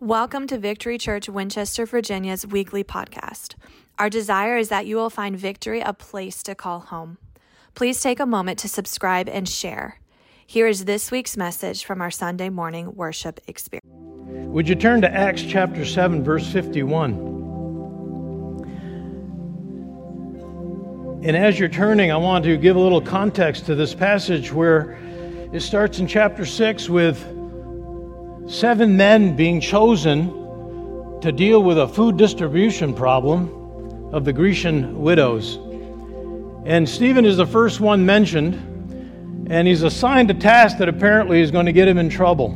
Welcome to Victory Church Winchester, Virginia's weekly podcast. Our desire is that you will find Victory a place to call home. Please take a moment to subscribe and share. Here is this week's message from our Sunday morning worship experience. Would you turn to Acts chapter 7, verse 51? And as you're turning, I want to give a little context to this passage where it starts in chapter 6 with seven men being chosen to deal with a food distribution problem of the Grecian widows. And Stephen is the first one mentioned, and he's assigned a task that apparently is going to get him in trouble.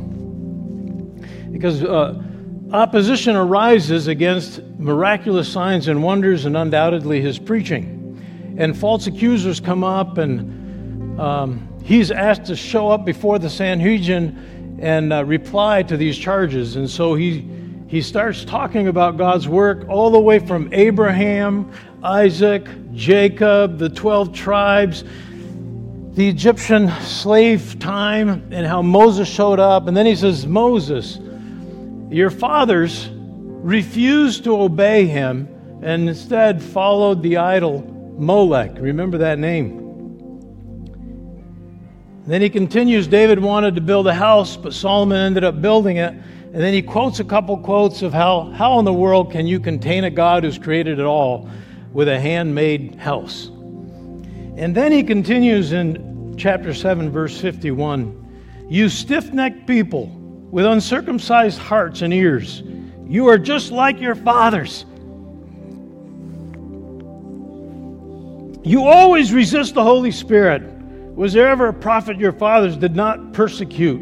Because uh, opposition arises against miraculous signs and wonders, and undoubtedly his preaching. And false accusers come up, and um, he's asked to show up before the Sanhedrin and uh, reply to these charges. And so he, he starts talking about God's work all the way from Abraham, Isaac, Jacob, the 12 tribes, the Egyptian slave time, and how Moses showed up. And then he says, Moses, your fathers refused to obey him and instead followed the idol Molech. Remember that name. Then he continues David wanted to build a house, but Solomon ended up building it. And then he quotes a couple quotes of how, how in the world can you contain a God who's created it all with a handmade house? And then he continues in chapter 7, verse 51 You stiff necked people with uncircumcised hearts and ears, you are just like your fathers. You always resist the Holy Spirit. Was there ever a prophet your fathers did not persecute?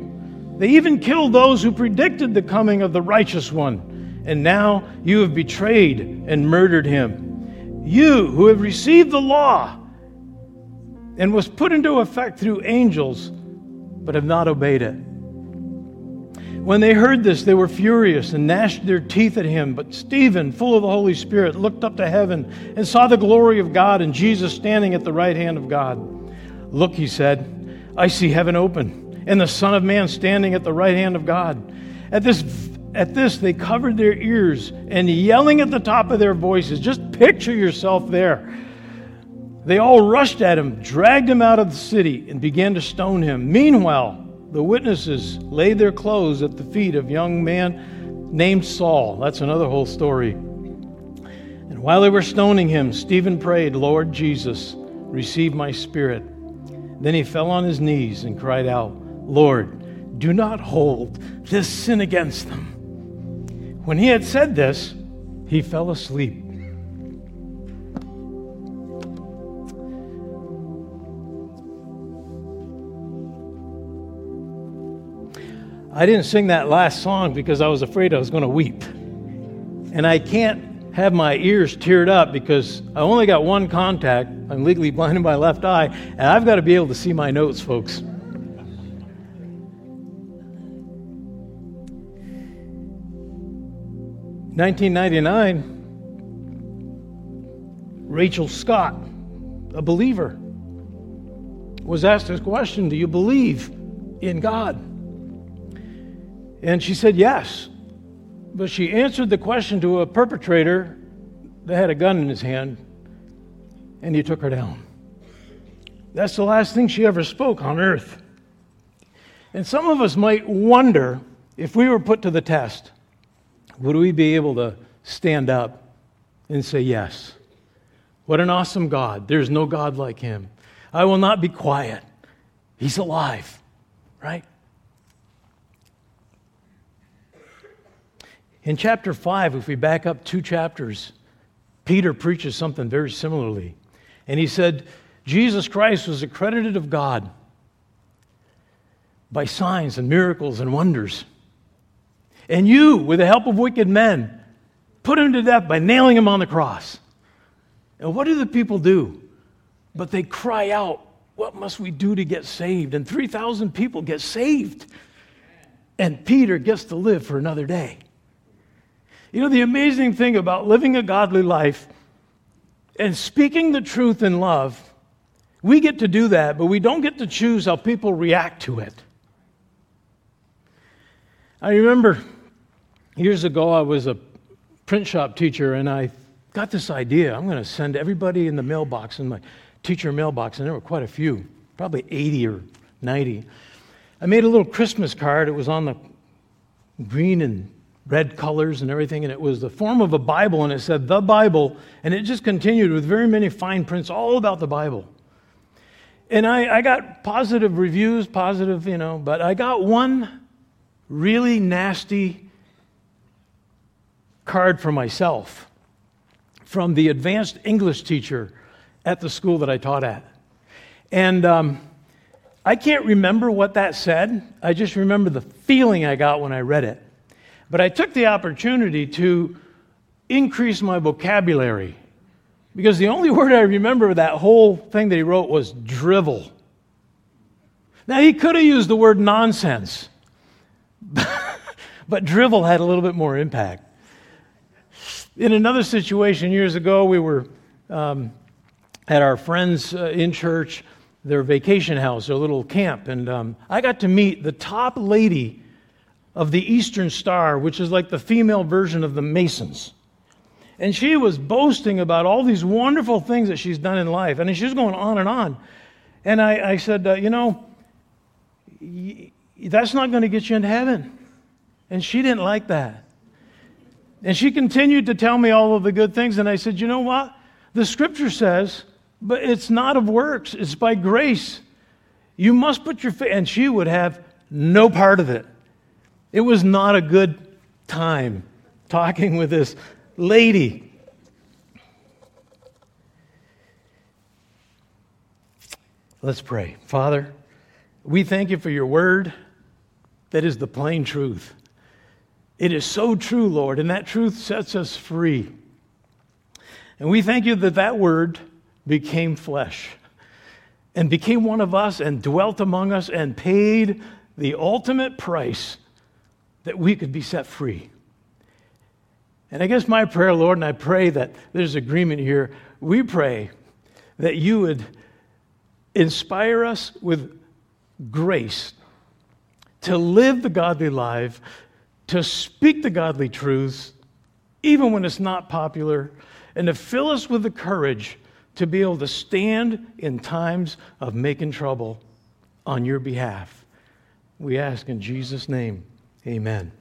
They even killed those who predicted the coming of the righteous one. And now you have betrayed and murdered him. You who have received the law and was put into effect through angels, but have not obeyed it. When they heard this, they were furious and gnashed their teeth at him. But Stephen, full of the Holy Spirit, looked up to heaven and saw the glory of God and Jesus standing at the right hand of God. Look, he said, I see heaven open and the Son of Man standing at the right hand of God. At this, at this, they covered their ears and yelling at the top of their voices. Just picture yourself there. They all rushed at him, dragged him out of the city, and began to stone him. Meanwhile, the witnesses laid their clothes at the feet of a young man named Saul. That's another whole story. And while they were stoning him, Stephen prayed, Lord Jesus, receive my spirit. Then he fell on his knees and cried out, Lord, do not hold this sin against them. When he had said this, he fell asleep. I didn't sing that last song because I was afraid I was going to weep. And I can't have my ears teared up because I only got one contact. I'm legally blind in my left eye, and I've got to be able to see my notes, folks. Nineteen ninety nine, Rachel Scott, a believer, was asked this question Do you believe in God? And she said yes. But she answered the question to a perpetrator that had a gun in his hand, and he took her down. That's the last thing she ever spoke on earth. And some of us might wonder if we were put to the test, would we be able to stand up and say, Yes? What an awesome God. There's no God like him. I will not be quiet. He's alive, right? In chapter 5, if we back up two chapters, Peter preaches something very similarly. And he said, Jesus Christ was accredited of God by signs and miracles and wonders. And you, with the help of wicked men, put him to death by nailing him on the cross. And what do the people do? But they cry out, What must we do to get saved? And 3,000 people get saved. And Peter gets to live for another day. You know, the amazing thing about living a godly life and speaking the truth in love, we get to do that, but we don't get to choose how people react to it. I remember years ago, I was a print shop teacher, and I got this idea. I'm going to send everybody in the mailbox, in my teacher mailbox, and there were quite a few, probably 80 or 90. I made a little Christmas card. It was on the green and red colors and everything, and it was the form of a Bible, and it said the Bible, and it just continued with very many fine prints all about the Bible. And I, I got positive reviews, positive, you know, but I got one really nasty card for myself from the advanced English teacher at the school that I taught at. And um, I can't remember what that said. I just remember the feeling I got when I read it. But I took the opportunity to increase my vocabulary because the only word I remember of that whole thing that he wrote was drivel. Now, he could have used the word nonsense, but drivel had a little bit more impact. In another situation years ago, we were um, at our friends uh, in church, their vacation house, their little camp, and um, I got to meet the top lady of the Eastern Star, which is like the female version of the Masons. And she was boasting about all these wonderful things that she's done in life. And she was going on and on. And I, I said, uh, You know, that's not going to get you into heaven. And she didn't like that. And she continued to tell me all of the good things. And I said, You know what? The scripture says, but it's not of works, it's by grace. You must put your faith. And she would have no part of it. It was not a good time talking with this lady. Let's pray. Father, we thank you for your word that is the plain truth. It is so true, Lord, and that truth sets us free. And we thank you that that word became flesh and became one of us and dwelt among us and paid the ultimate price that we could be set free. And I guess my prayer, Lord, and I pray that there's agreement here, we pray that you would inspire us with grace to live the godly life, to speak the godly truths, even when it's not popular, and to fill us with the courage to be able to stand in times of making trouble on your behalf. We ask in Jesus' name. Amen.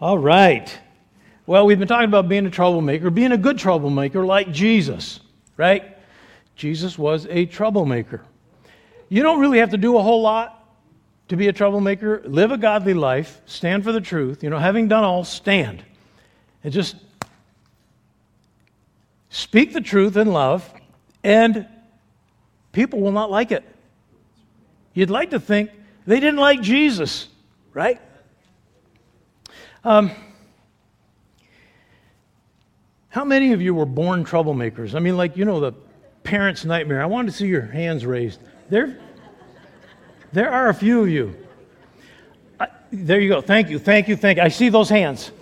All right. Well, we've been talking about being a troublemaker, being a good troublemaker like Jesus, right? Jesus was a troublemaker. You don't really have to do a whole lot to be a troublemaker. Live a godly life, stand for the truth. You know, having done all, stand. And just speak the truth in love, and people will not like it. You'd like to think they didn't like Jesus right? Um, how many of you were born troublemakers? I mean, like, you know, the parent's nightmare. I wanted to see your hands raised. There, there are a few of you. I, there you go. Thank you, thank you, thank you. I see those hands.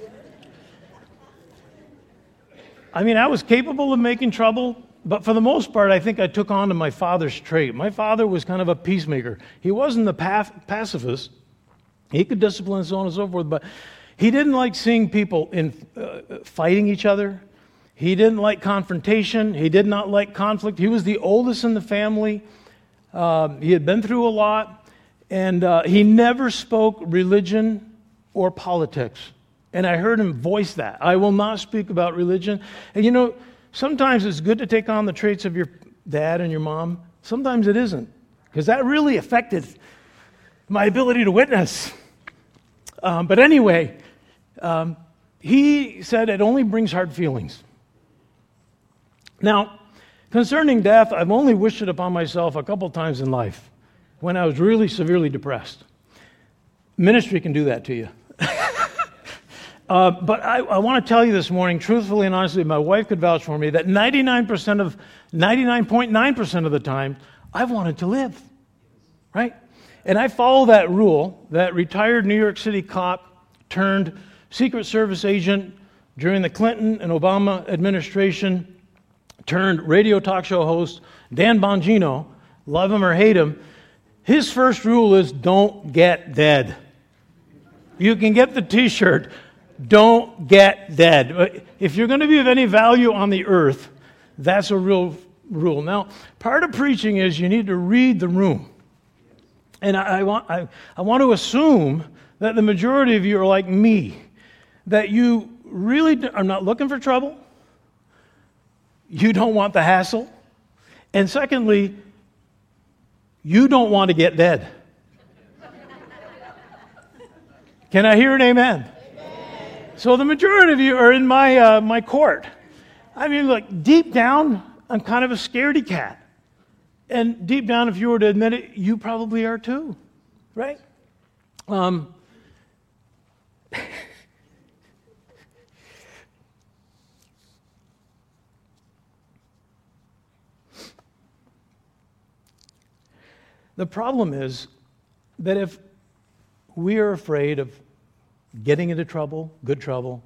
I mean, I was capable of making trouble, but for the most part, I think I took on to my father's trait. My father was kind of a peacemaker. He wasn't the pacifist, he could discipline and so on and so forth, but he didn't like seeing people in, uh, fighting each other. He didn't like confrontation. He did not like conflict. He was the oldest in the family. Uh, he had been through a lot, and uh, he never spoke religion or politics. And I heard him voice that. I will not speak about religion. And you know, sometimes it's good to take on the traits of your dad and your mom. Sometimes it isn't, because that really affected my ability to witness. Um, but anyway, um, he said it only brings hard feelings. Now, concerning death, I've only wished it upon myself a couple times in life when I was really severely depressed. Ministry can do that to you. uh, but I, I want to tell you this morning, truthfully and honestly, my wife could vouch for me that 99% of 99.9% of the time, I've wanted to live. Right? And I follow that rule that retired New York City cop turned Secret Service agent during the Clinton and Obama administration, turned radio talk show host Dan Bongino, love him or hate him, his first rule is don't get dead. You can get the t shirt. Don't get dead. If you're going to be of any value on the earth, that's a real rule. Now, part of preaching is you need to read the room. And I, I, want, I, I want to assume that the majority of you are like me, that you really are not looking for trouble, you don't want the hassle, and secondly, you don't want to get dead. Can I hear an amen? amen? So the majority of you are in my, uh, my court. I mean, look, deep down, I'm kind of a scaredy cat. And deep down, if you were to admit it, you probably are too, right? Um, the problem is that if we are afraid of getting into trouble, good trouble,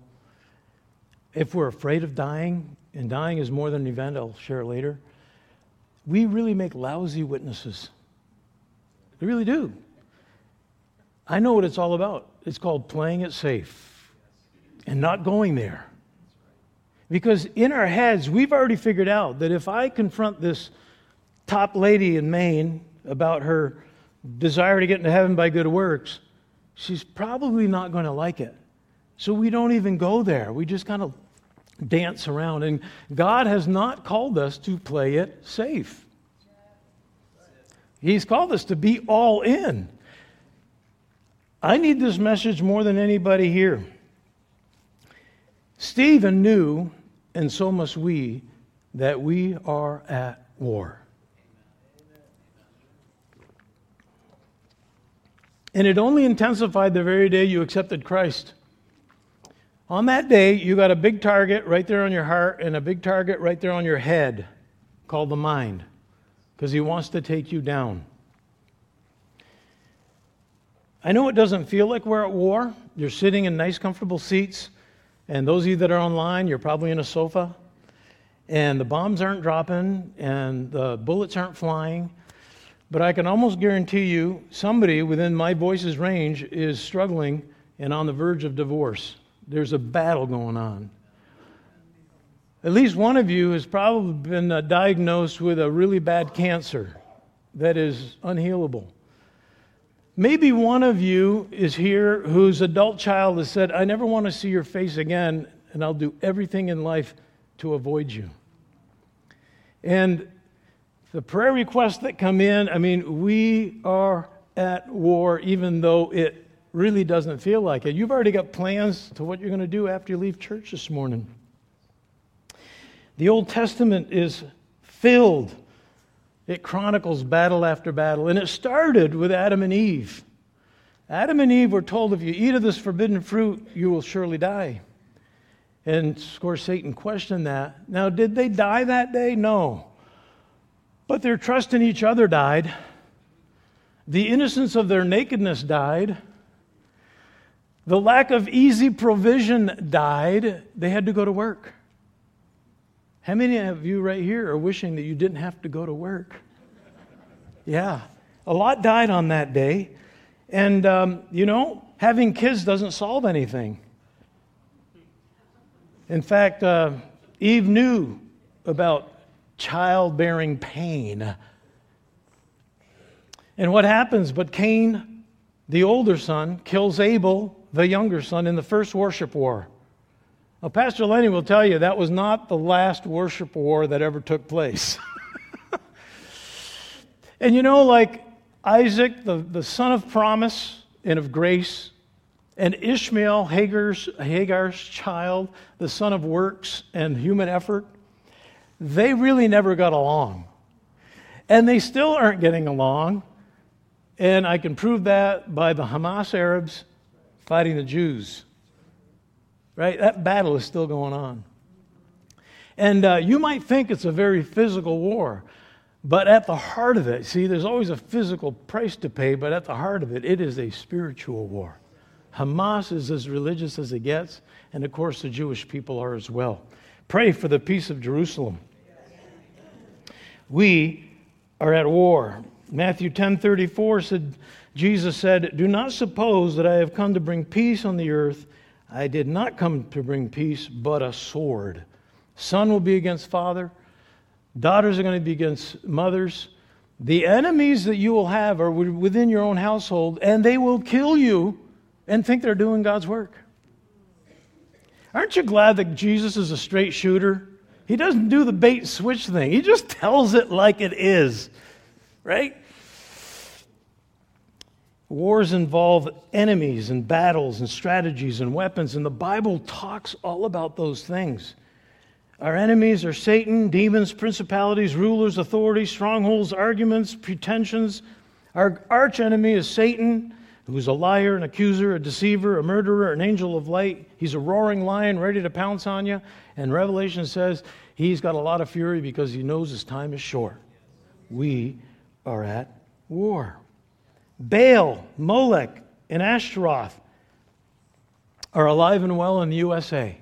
if we're afraid of dying, and dying is more than an event, I'll share later we really make lousy witnesses. We really do. I know what it's all about. It's called playing it safe and not going there. Because in our heads, we've already figured out that if I confront this top lady in Maine about her desire to get into heaven by good works, she's probably not going to like it. So we don't even go there. We just kind of dance around. And God has not called us to play it safe. He's called us to be all in. I need this message more than anybody here. Stephen knew, and so must we, that we are at war. And it only intensified the very day you accepted Christ. On that day, you got a big target right there on your heart and a big target right there on your head called the mind because he wants to take you down. I know it doesn't feel like we're at war. You're sitting in nice, comfortable seats, and those of you that are online, you're probably in a sofa, and the bombs aren't dropping, and the bullets aren't flying. But I can almost guarantee you somebody within my voice's range is struggling and on the verge of divorce there's a battle going on. At least one of you has probably been uh, diagnosed with a really bad cancer that is unhealable. Maybe one of you is here whose adult child has said, I never want to see your face again, and I'll do everything in life to avoid you. And the prayer requests that come in, I mean, we are at war, even though it really doesn't feel like it. You've already got plans to what you're going to do after you leave church this morning. The Old Testament is filled, it chronicles battle after battle, and it started with Adam and Eve. Adam and Eve were told, if you eat of this forbidden fruit, you will surely die. And of course, Satan questioned that. Now, did they die that day? No. But their trust in each other died. The innocence of their nakedness died. The lack of easy provision died. They had to go to work. How many of you right here are wishing that you didn't have to go to work? Yeah, a lot died on that day. And, um, you know, having kids doesn't solve anything. In fact, uh, Eve knew about childbearing pain. And what happens? But Cain, the older son, kills Abel the younger son in the first worship war. Now, Pastor Lenny will tell you that was not the last worship war that ever took place. and you know, like Isaac, the, the son of promise and of grace, and Ishmael, Hagar's, Hagar's child, the son of works and human effort, they really never got along. And they still aren't getting along. And I can prove that by the Hamas Arabs fighting the Jews. Right? That battle is still going on. And uh, you might think it's a very physical war, but at the heart of it, see, there's always a physical price to pay, but at the heart of it, it is a spiritual war. Hamas is as religious as it gets, and of course, the Jewish people are as well. Pray for the peace of Jerusalem. We are at war. Matthew 10:34 said Jesus said, "Do not suppose that I have come to bring peace on the earth. I did not come to bring peace, but a sword. Son will be against father, daughters are going to be against mothers. The enemies that you will have are within your own household, and they will kill you and think they're doing God's work." Aren't you glad that Jesus is a straight shooter? He doesn't do the bait switch thing. He just tells it like it is, right? Wars involve enemies and battles and strategies and weapons, and the Bible talks all about those things. Our enemies are Satan, demons, principalities, rulers, authorities, strongholds, arguments, pretensions. Our arch enemy is Satan, who's a liar, an accuser, a deceiver, a murderer, an angel of light. He's a roaring lion ready to pounce on you. And Revelation says he's got a lot of fury because he knows his time is short. We are at war. Baal, Molech, and Ashtaroth are alive and well in the USA.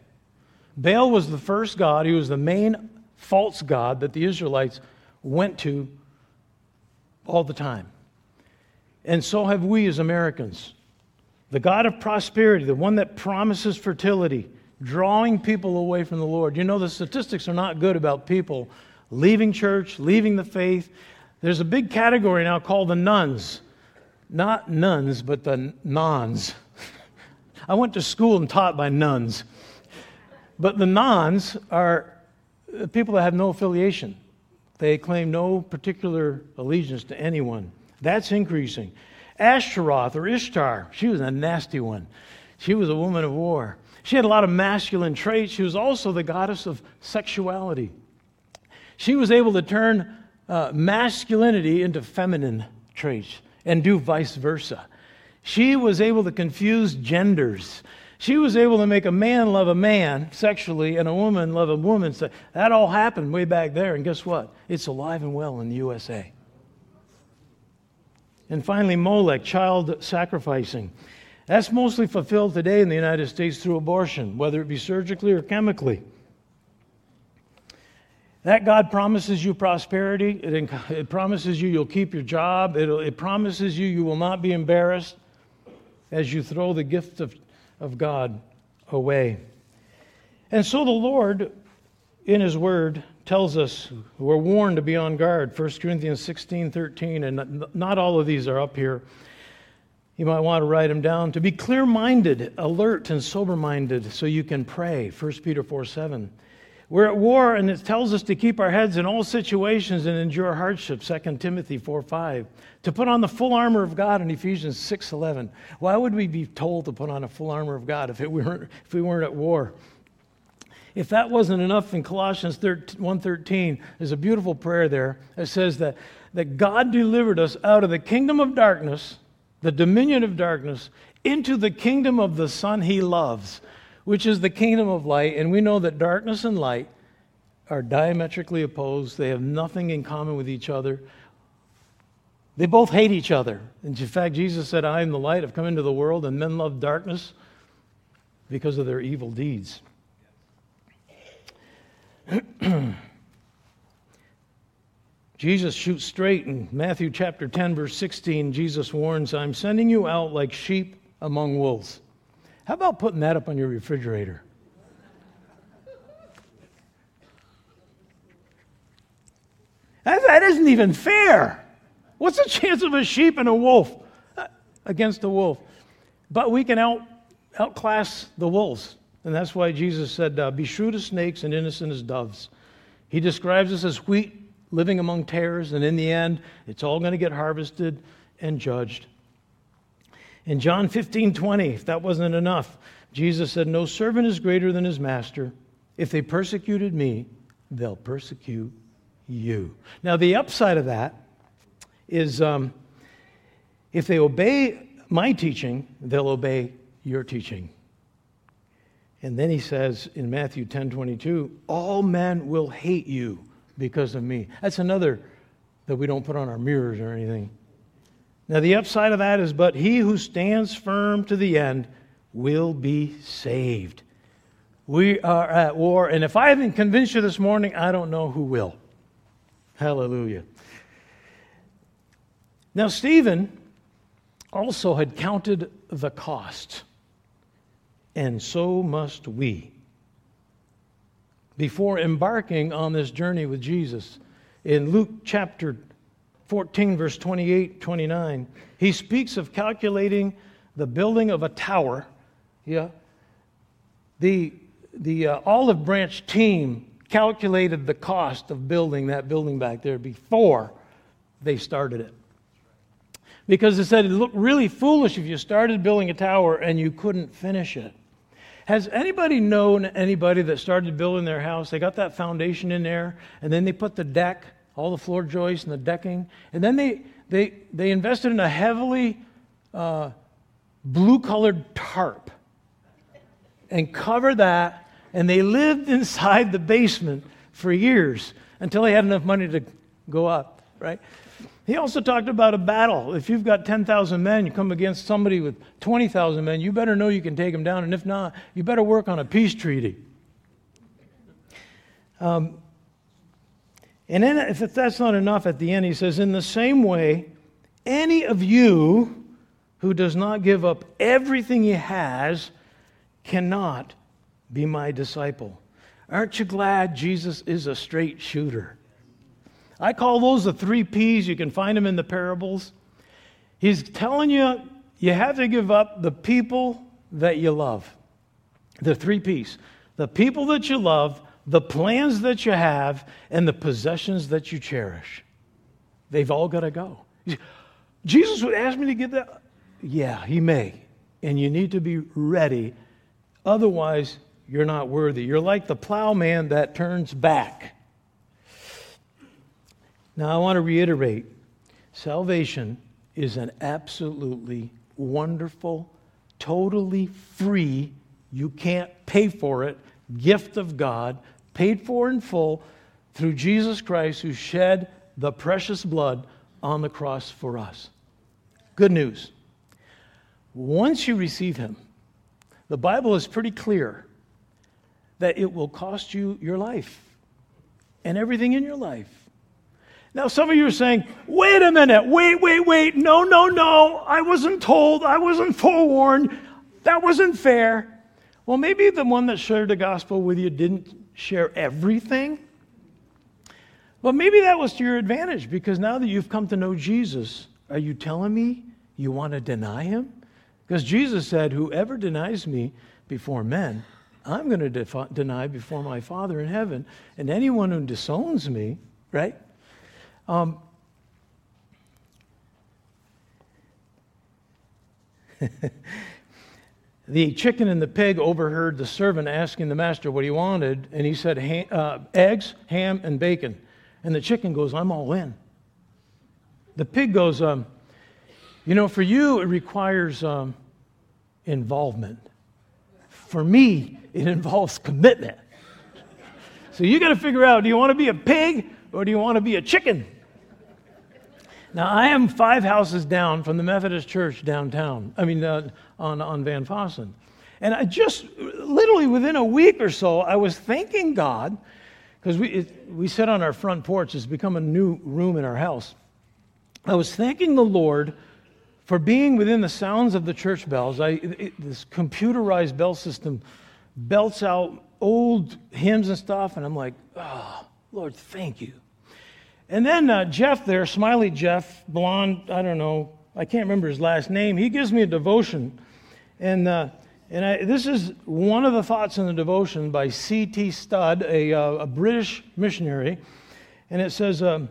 Baal was the first god, he was the main false god that the Israelites went to all the time. And so have we as Americans. The God of prosperity, the one that promises fertility, drawing people away from the Lord. You know, the statistics are not good about people leaving church, leaving the faith. There's a big category now called the nones. Not nuns, but the nons. I went to school and taught by nuns. But the nons are people that have no affiliation. They claim no particular allegiance to anyone. That's increasing. Ashtaroth or Ishtar, she was a nasty one. She was a woman of war. She had a lot of masculine traits. She was also the goddess of sexuality. She was able to turn uh, masculinity into feminine traits and do vice versa. She was able to confuse genders. She was able to make a man love a man sexually and a woman love a woman. So that all happened way back there. And guess what? It's alive and well in the USA. And finally, Molech, child sacrificing. That's mostly fulfilled today in the United States through abortion, whether it be surgically or chemically. That God promises you prosperity. It, it promises you you'll keep your job. It, it promises you you will not be embarrassed as you throw the gift of, of God away. And so the Lord, in His Word, tells us we're warned to be on guard 1 corinthians 16 13 and not all of these are up here you might want to write them down to be clear-minded alert and sober-minded so you can pray 1 peter 4 7 we're at war and it tells us to keep our heads in all situations and endure hardship 2 timothy 4 5 to put on the full armor of god in ephesians 6 11 why would we be told to put on a full armor of god if, it weren't, if we weren't at war? If that wasn't enough in Colossians 1.13, there's a beautiful prayer there that says that, that God delivered us out of the kingdom of darkness, the dominion of darkness, into the kingdom of the Son he loves, which is the kingdom of light. And we know that darkness and light are diametrically opposed. They have nothing in common with each other. They both hate each other. In fact, Jesus said, I am the light. I've come into the world, and men love darkness because of their evil deeds. Jesus shoots straight in Matthew chapter 10, verse 16. Jesus warns, I'm sending you out like sheep among wolves. How about putting that up on your refrigerator? That, that isn't even fair. What's the chance of a sheep and a wolf uh, against a wolf? But we can out, outclass the wolves. And that's why Jesus said, uh, Be shrewd as snakes and innocent as doves. He describes us as wheat living among tares, and in the end, it's all going to get harvested and judged. In John 15 20, if that wasn't enough, Jesus said, No servant is greater than his master. If they persecuted me, they'll persecute you. Now, the upside of that is um, if they obey my teaching, they'll obey your teaching. And then he says in Matthew 10 22, all men will hate you because of me. That's another that we don't put on our mirrors or anything. Now, the upside of that is, but he who stands firm to the end will be saved. We are at war, and if I haven't convinced you this morning, I don't know who will. Hallelujah. Now, Stephen also had counted the cost, and so must we. Before embarking on this journey with Jesus, in Luke chapter 14, verse 28 29, he speaks of calculating the building of a tower. Yeah. The, the uh, olive branch team calculated the cost of building that building back there before they started it. Because it said it looked really foolish if you started building a tower and you couldn't finish it. Has anybody known anybody that started building their house? They got that foundation in there, and then they put the deck, all the floor joists and the decking, and then they, they, they invested in a heavily uh, blue colored tarp and covered that, and they lived inside the basement for years until they had enough money to go up, right? He also talked about a battle. If you've got 10,000 men, you come against somebody with 20,000 men, you better know you can take them down. And if not, you better work on a peace treaty. Um, and then, if that's not enough, at the end, he says, In the same way, any of you who does not give up everything he has cannot be my disciple. Aren't you glad Jesus is a straight shooter? I call those the three P's. You can find them in the parables. He's telling you you have to give up the people that you love. The three P's the people that you love, the plans that you have, and the possessions that you cherish. They've all got to go. Jesus would ask me to give that. Yeah, he may. And you need to be ready. Otherwise, you're not worthy. You're like the plowman that turns back. Now, I want to reiterate salvation is an absolutely wonderful, totally free, you can't pay for it, gift of God, paid for in full through Jesus Christ who shed the precious blood on the cross for us. Good news. Once you receive Him, the Bible is pretty clear that it will cost you your life and everything in your life. Now, some of you are saying, wait a minute, wait, wait, wait, no, no, no, I wasn't told, I wasn't forewarned, that wasn't fair. Well, maybe the one that shared the gospel with you didn't share everything. But maybe that was to your advantage because now that you've come to know Jesus, are you telling me you want to deny him? Because Jesus said, Whoever denies me before men, I'm going to deny before my Father in heaven. And anyone who disowns me, right? Um, the chicken and the pig overheard the servant asking the master what he wanted, and he said, uh, Eggs, ham, and bacon. And the chicken goes, I'm all in. The pig goes, um, You know, for you, it requires um, involvement. For me, it involves commitment. So you got to figure out do you want to be a pig or do you want to be a chicken? Now, I am five houses down from the Methodist Church downtown, I mean, uh, on, on Van Fossen. And I just, literally within a week or so, I was thanking God, because we, we sit on our front porch, it's become a new room in our house. I was thanking the Lord for being within the sounds of the church bells. I, it, this computerized bell system belts out old hymns and stuff, and I'm like, oh, Lord, thank you. And then uh, Jeff there, Smiley Jeff, blonde, I don't know, I can't remember his last name, he gives me a devotion. And, uh, and I, this is one of the thoughts in the devotion by C.T. Studd, a, uh, a, British missionary. And it says, um,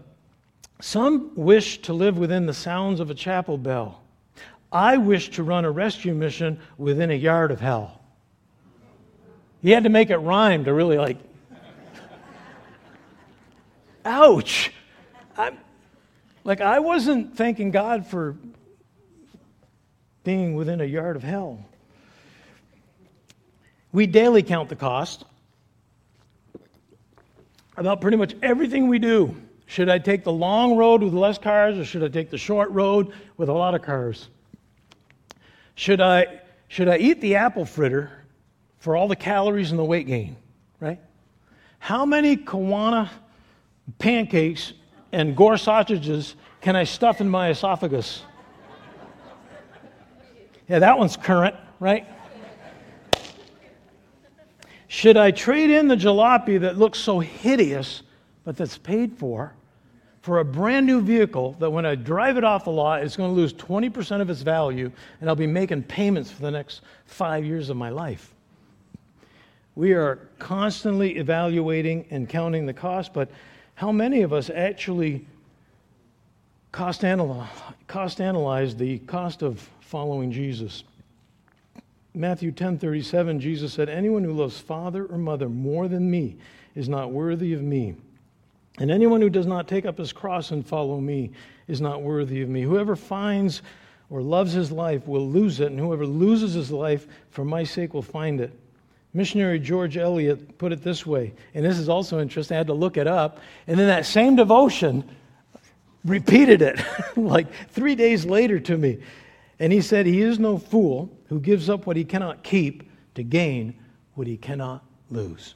Some wish to live within the sounds of a chapel bell. I wish to run a rescue mission within a yard of hell. He had to make it rhyme to really like, ouch. I'm, like, I wasn't thanking God for being within a yard of hell. We daily count the cost about pretty much everything we do. Should I take the long road with less cars or should I take the short road with a lot of cars? Should I, should I eat the apple fritter for all the calories and the weight gain, right? How many Kiwanis pancakes and Gore sausages can I stuff in my esophagus? Yeah, that one's current, right? Should I trade in the jalopy that looks so hideous, but that's paid for, for a brand new vehicle that when I drive it off the lot, it's going to lose 20% of its value, and I'll be making payments for the next five years of my life? We are constantly evaluating and counting the cost, but how many of us actually cost analyze, cost analyze the cost of following Jesus? Matthew 10:37 Jesus said anyone who loves father or mother more than me is not worthy of me. And anyone who does not take up his cross and follow me is not worthy of me. Whoever finds or loves his life will lose it, and whoever loses his life for my sake will find it. Missionary George Eliot put it this way, and this is also interesting. I had to look it up. And then that same devotion repeated it like three days later to me. And he said, He is no fool who gives up what he cannot keep to gain what he cannot lose.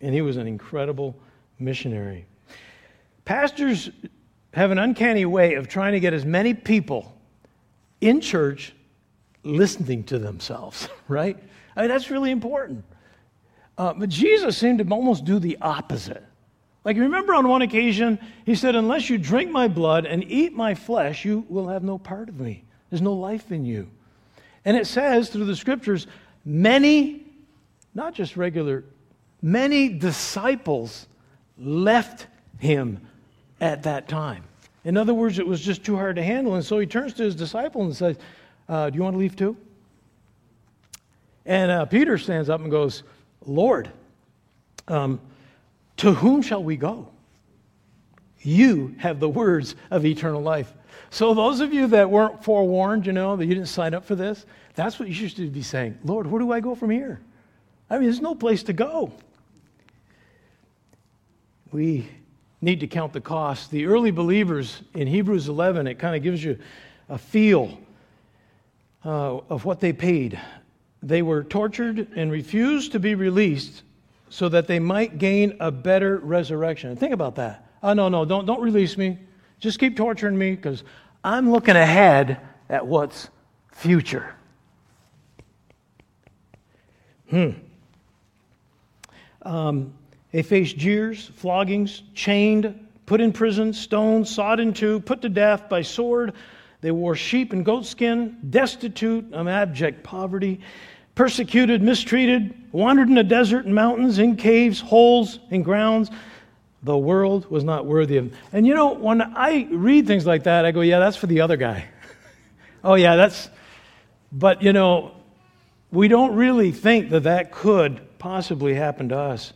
And he was an incredible missionary. Pastors have an uncanny way of trying to get as many people in church listening to themselves, right? I mean, that's really important. Uh, but Jesus seemed to almost do the opposite. Like, remember on one occasion, he said, Unless you drink my blood and eat my flesh, you will have no part of me. There's no life in you. And it says through the scriptures, many, not just regular, many disciples left him at that time. In other words, it was just too hard to handle. And so he turns to his disciple and says, uh, Do you want to leave too? And uh, Peter stands up and goes, Lord, um, to whom shall we go? You have the words of eternal life. So, those of you that weren't forewarned, you know, that you didn't sign up for this, that's what you should be saying. Lord, where do I go from here? I mean, there's no place to go. We need to count the cost. The early believers in Hebrews 11, it kind of gives you a feel uh, of what they paid. They were tortured and refused to be released so that they might gain a better resurrection. Think about that. Oh, no, no, don't, don't release me. Just keep torturing me because I'm looking ahead at what's future. Hmm. Um, they faced jeers, floggings, chained, put in prison, stoned, sawed in two, put to death by sword. They wore sheep and goat skin, destitute of abject poverty, persecuted, mistreated, wandered in the desert and mountains, in caves, holes, and grounds. The world was not worthy of them. And you know, when I read things like that, I go, yeah, that's for the other guy. oh, yeah, that's. But, you know, we don't really think that that could possibly happen to us.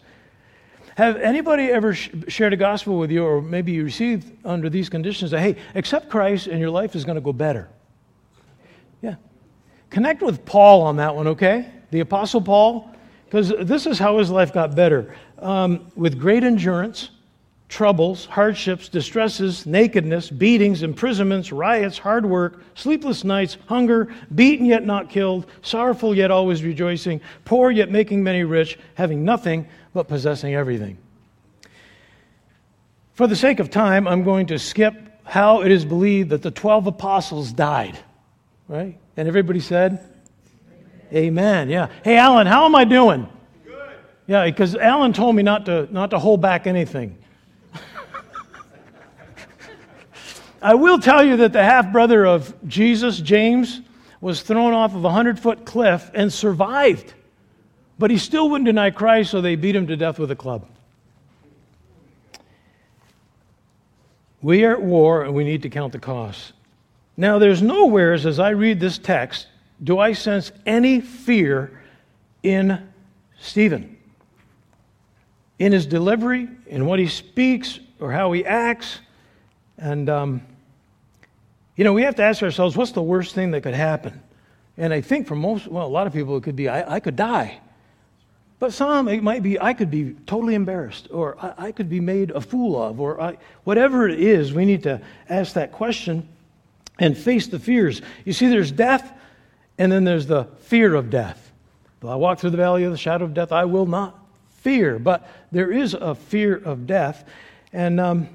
Have anybody ever sh- shared a gospel with you, or maybe you received under these conditions that, hey, accept Christ and your life is going to go better? Yeah. Connect with Paul on that one, okay? The Apostle Paul, because this is how his life got better. Um, with great endurance, troubles, hardships, distresses, nakedness, beatings, imprisonments, riots, hard work, sleepless nights, hunger, beaten yet not killed, sorrowful yet always rejoicing, poor yet making many rich, having nothing but possessing everything. For the sake of time, I'm going to skip how it is believed that the 12 apostles died, right? And everybody said, Amen. Amen. Yeah. Hey, Alan, how am I doing? Good. Yeah, because Alan told me not to, not to hold back anything. I will tell you that the half brother of Jesus, James, was thrown off of a 100 foot cliff and survived. But he still wouldn't deny Christ, so they beat him to death with a club. We are at war and we need to count the costs. Now, there's nowheres as I read this text do I sense any fear in Stephen. In his delivery, in what he speaks, or how he acts. And, um, you know, we have to ask ourselves what's the worst thing that could happen? And I think for most, well, a lot of people, it could be I, I could die. But some, it might be I could be totally embarrassed, or I, I could be made a fool of, or I, whatever it is, we need to ask that question and face the fears. You see, there's death, and then there's the fear of death. Though I walk through the valley of the shadow of death, I will not fear. But there is a fear of death. And um,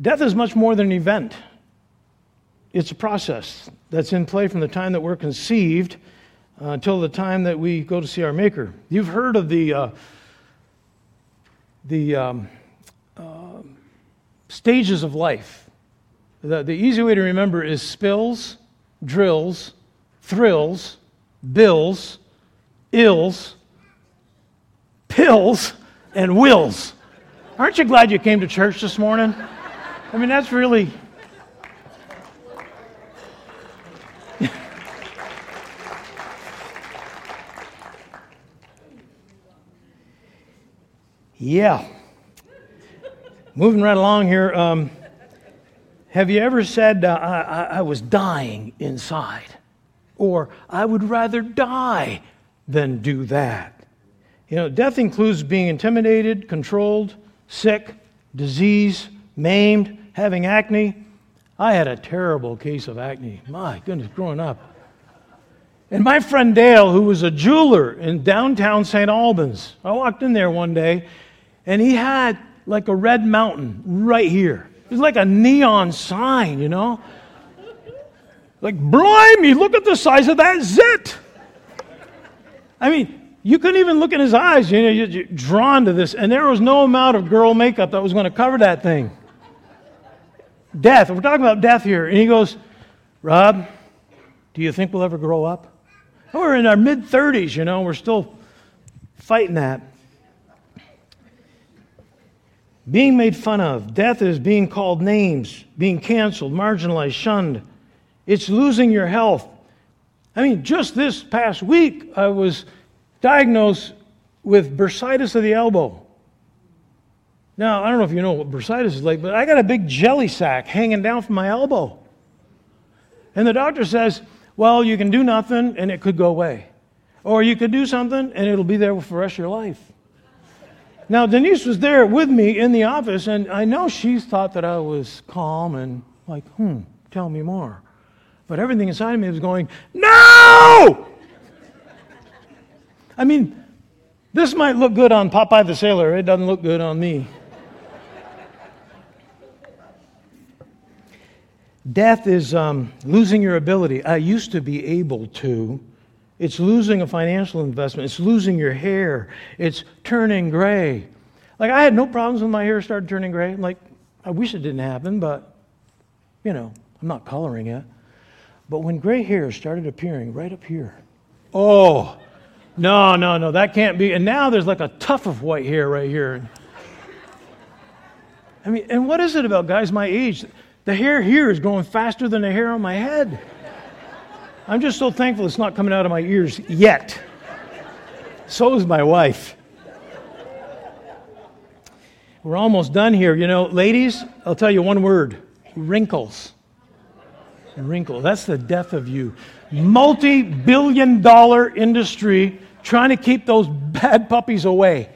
Death is much more than an event. It's a process that's in play from the time that we're conceived uh, until the time that we go to see our Maker. You've heard of the, uh, the um, uh, stages of life. The, the easy way to remember is spills, drills, thrills, bills, ills, pills, and wills. Aren't you glad you came to church this morning? I mean, that's really. yeah. Moving right along here. Um, have you ever said, uh, I, I was dying inside? Or I would rather die than do that? You know, death includes being intimidated, controlled, sick, disease, maimed, having acne. I had a terrible case of acne. My goodness, growing up. And my friend Dale, who was a jeweler in downtown St. Albans, I walked in there one day and he had like a red mountain right here. It was like a neon sign, you know? Like, blimey, look at the size of that zit. I mean, you couldn't even look in his eyes. You know, you're drawn to this. And there was no amount of girl makeup that was going to cover that thing. Death. We're talking about death here. And he goes, Rob, do you think we'll ever grow up? we're in our mid 30s, you know, we're still fighting that. Being made fun of. Death is being called names, being canceled, marginalized, shunned. It's losing your health. I mean, just this past week, I was diagnosed with bursitis of the elbow. Now, I don't know if you know what bursitis is like, but I got a big jelly sack hanging down from my elbow. And the doctor says, well, you can do nothing and it could go away. Or you could do something and it'll be there for the rest of your life. Now, Denise was there with me in the office, and I know she thought that I was calm and like, hmm, tell me more. But everything inside of me was going, no! I mean, this might look good on Popeye the Sailor, it doesn't look good on me. Death is um, losing your ability. I used to be able to. It's losing a financial investment. It's losing your hair. It's turning gray. Like, I had no problems when my hair started turning gray. I'm like, I wish it didn't happen, but, you know, I'm not coloring it. But when gray hair started appearing right up here, oh, no, no, no, that can't be. And now there's like a tuft of white hair right here. I mean, and what is it about guys my age? The hair here is growing faster than the hair on my head. I'm just so thankful it's not coming out of my ears yet. So is my wife. We're almost done here. You know, ladies, I'll tell you one word wrinkles. Wrinkles. That's the death of you. Multi billion dollar industry trying to keep those bad puppies away.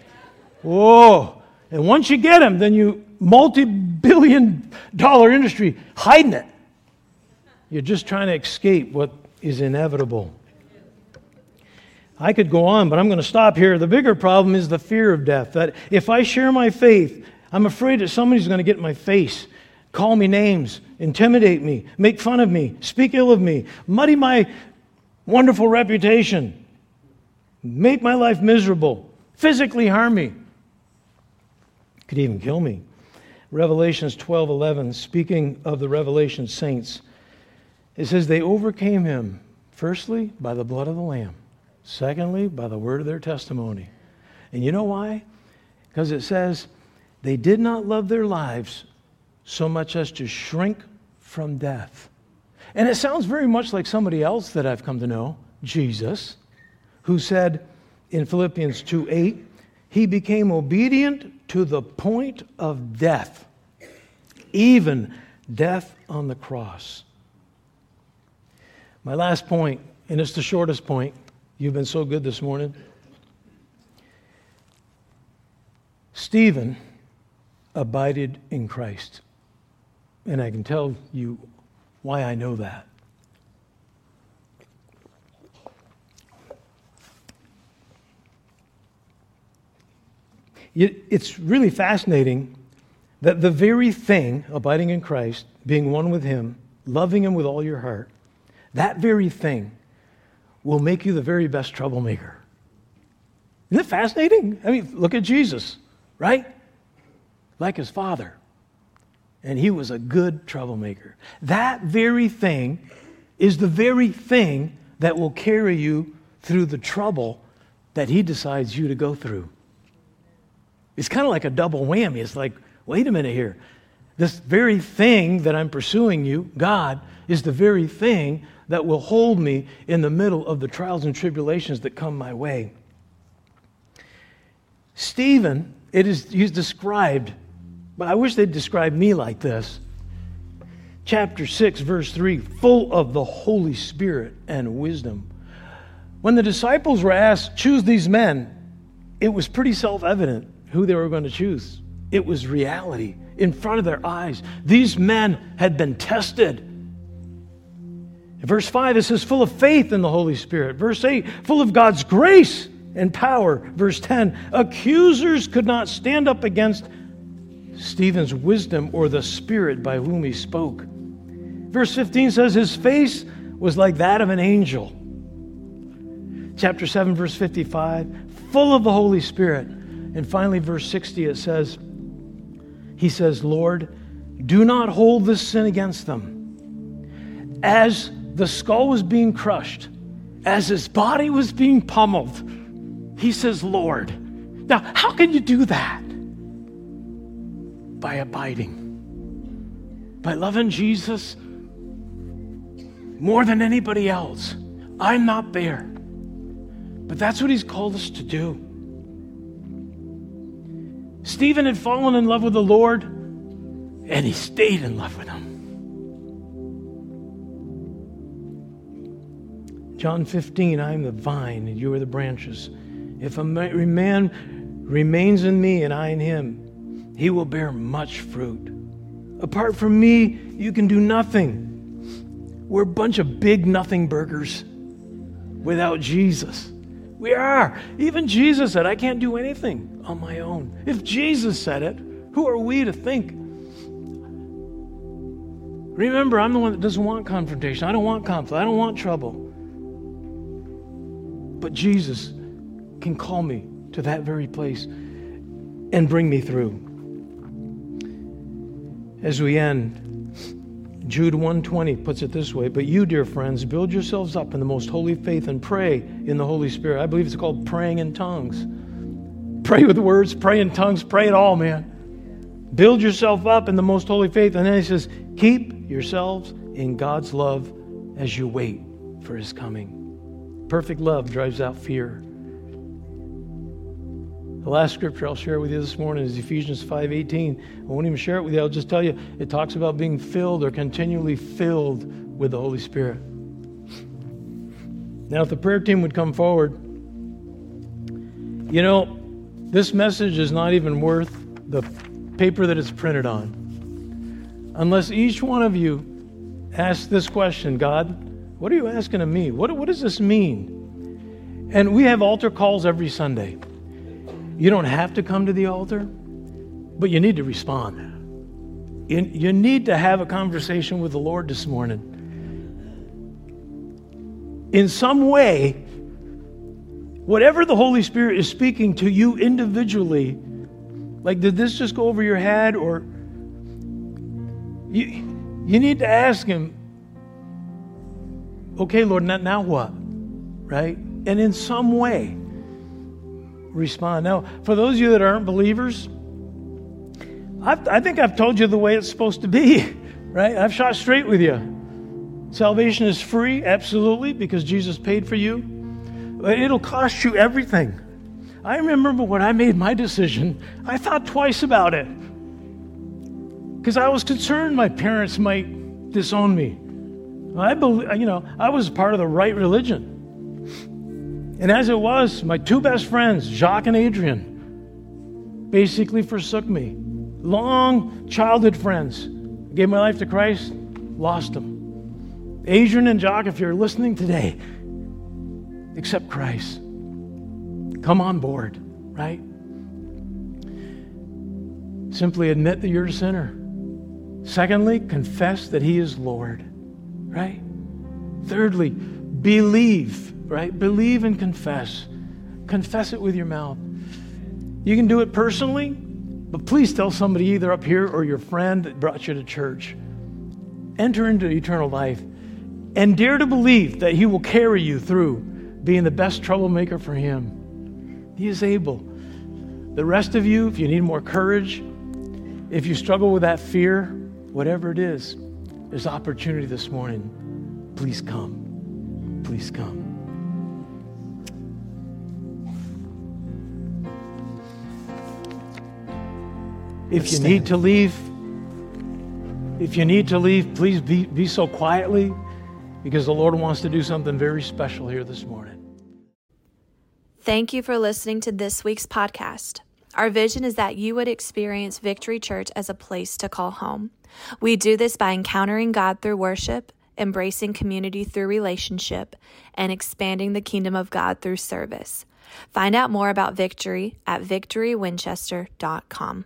Whoa. And once you get them, then you multi billion dollar industry hiding it. You're just trying to escape what is inevitable. I could go on, but I'm going to stop here. The bigger problem is the fear of death. That if I share my faith, I'm afraid that somebody's going to get in my face, call me names, intimidate me, make fun of me, speak ill of me, muddy my wonderful reputation, make my life miserable, physically harm me, could even kill me. Revelations 12:11 speaking of the revelation saints it says they overcame him firstly by the blood of the lamb secondly by the word of their testimony. And you know why? Because it says they did not love their lives so much as to shrink from death. And it sounds very much like somebody else that I've come to know Jesus who said in Philippians 2 8 he became obedient to the point of death, even death on the cross. My last point, and it's the shortest point. You've been so good this morning. Stephen abided in Christ. And I can tell you why I know that. It's really fascinating that the very thing, abiding in Christ, being one with Him, loving Him with all your heart, that very thing will make you the very best troublemaker. Isn't it fascinating? I mean, look at Jesus, right? Like his father. And he was a good troublemaker. That very thing is the very thing that will carry you through the trouble that he decides you to go through. It's kind of like a double whammy. It's like, wait a minute here. This very thing that I'm pursuing you, God, is the very thing that will hold me in the middle of the trials and tribulations that come my way. Stephen, it is he's described, but I wish they'd describe me like this. Chapter 6, verse 3, full of the Holy Spirit and wisdom. When the disciples were asked, choose these men, it was pretty self evident who they were going to choose. It was reality in front of their eyes. These men had been tested. In verse 5, it says, full of faith in the Holy Spirit. Verse 8, full of God's grace and power. Verse 10, accusers could not stand up against Stephen's wisdom or the spirit by whom he spoke. Verse 15 says, his face was like that of an angel. Chapter 7, verse 55, full of the Holy Spirit. And finally, verse 60, it says, He says, Lord, do not hold this sin against them. As the skull was being crushed, as his body was being pummeled, he says, Lord. Now, how can you do that? By abiding, by loving Jesus more than anybody else. I'm not there. But that's what he's called us to do. Stephen had fallen in love with the Lord, and he stayed in love with him. John 15, I am the vine, and you are the branches. If a man remains in me and I in him, he will bear much fruit. Apart from me, you can do nothing. We're a bunch of big nothing burgers without Jesus. We are. Even Jesus said, I can't do anything on my own. If Jesus said it, who are we to think? Remember, I'm the one that doesn't want confrontation. I don't want conflict. I don't want trouble. But Jesus can call me to that very place and bring me through. As we end, Jude 120 puts it this way, but you dear friends, build yourselves up in the most holy faith and pray in the Holy Spirit. I believe it's called praying in tongues. Pray with words, pray in tongues, pray it all, man. Build yourself up in the most holy faith. And then he says, keep yourselves in God's love as you wait for his coming. Perfect love drives out fear. The last scripture I'll share with you this morning is Ephesians 5:18. I won't even share it with you. I'll just tell you it talks about being filled or continually filled with the Holy Spirit. Now, if the prayer team would come forward, you know, this message is not even worth the paper that it's printed on. Unless each one of you asks this question God, what are you asking of me? What, what does this mean? And we have altar calls every Sunday. You don't have to come to the altar, but you need to respond. You, need to have a conversation with the Lord this morning. In some way, whatever the Holy Spirit is speaking to you individually, like did this just go over your head or you, you need to ask him, okay, Lord, now, now what? Right? And in some way, respond. Now, for those of you that aren't believers, I've, i think I've told you the way it's supposed to be, right? I've shot straight with you. Salvation is free, absolutely, because Jesus paid for you. But it'll cost you everything. I remember when I made my decision, I thought twice about it. Because I was concerned my parents might disown me. I believe, you know, I was part of the right religion. And as it was, my two best friends, Jacques and Adrian, basically forsook me. Long childhood friends. I gave my life to Christ, lost them. Adrian and Jacques, if you're listening today, accept Christ. Come on board, right? Simply admit that you're a sinner. Secondly, confess that He is Lord, right? Thirdly, believe, right? Believe and confess. Confess it with your mouth. You can do it personally, but please tell somebody either up here or your friend that brought you to church. Enter into eternal life and dare to believe that He will carry you through being the best troublemaker for Him. He is able. The rest of you, if you need more courage, if you struggle with that fear, whatever it is, there's opportunity this morning. Please come. Please come. If you need to leave, if you need to leave, please be, be so quietly because the Lord wants to do something very special here this morning. Thank you for listening to this week's podcast. Our vision is that you would experience Victory Church as a place to call home. We do this by encountering God through worship, embracing community through relationship, and expanding the kingdom of God through service. Find out more about Victory at victorywinchester.com.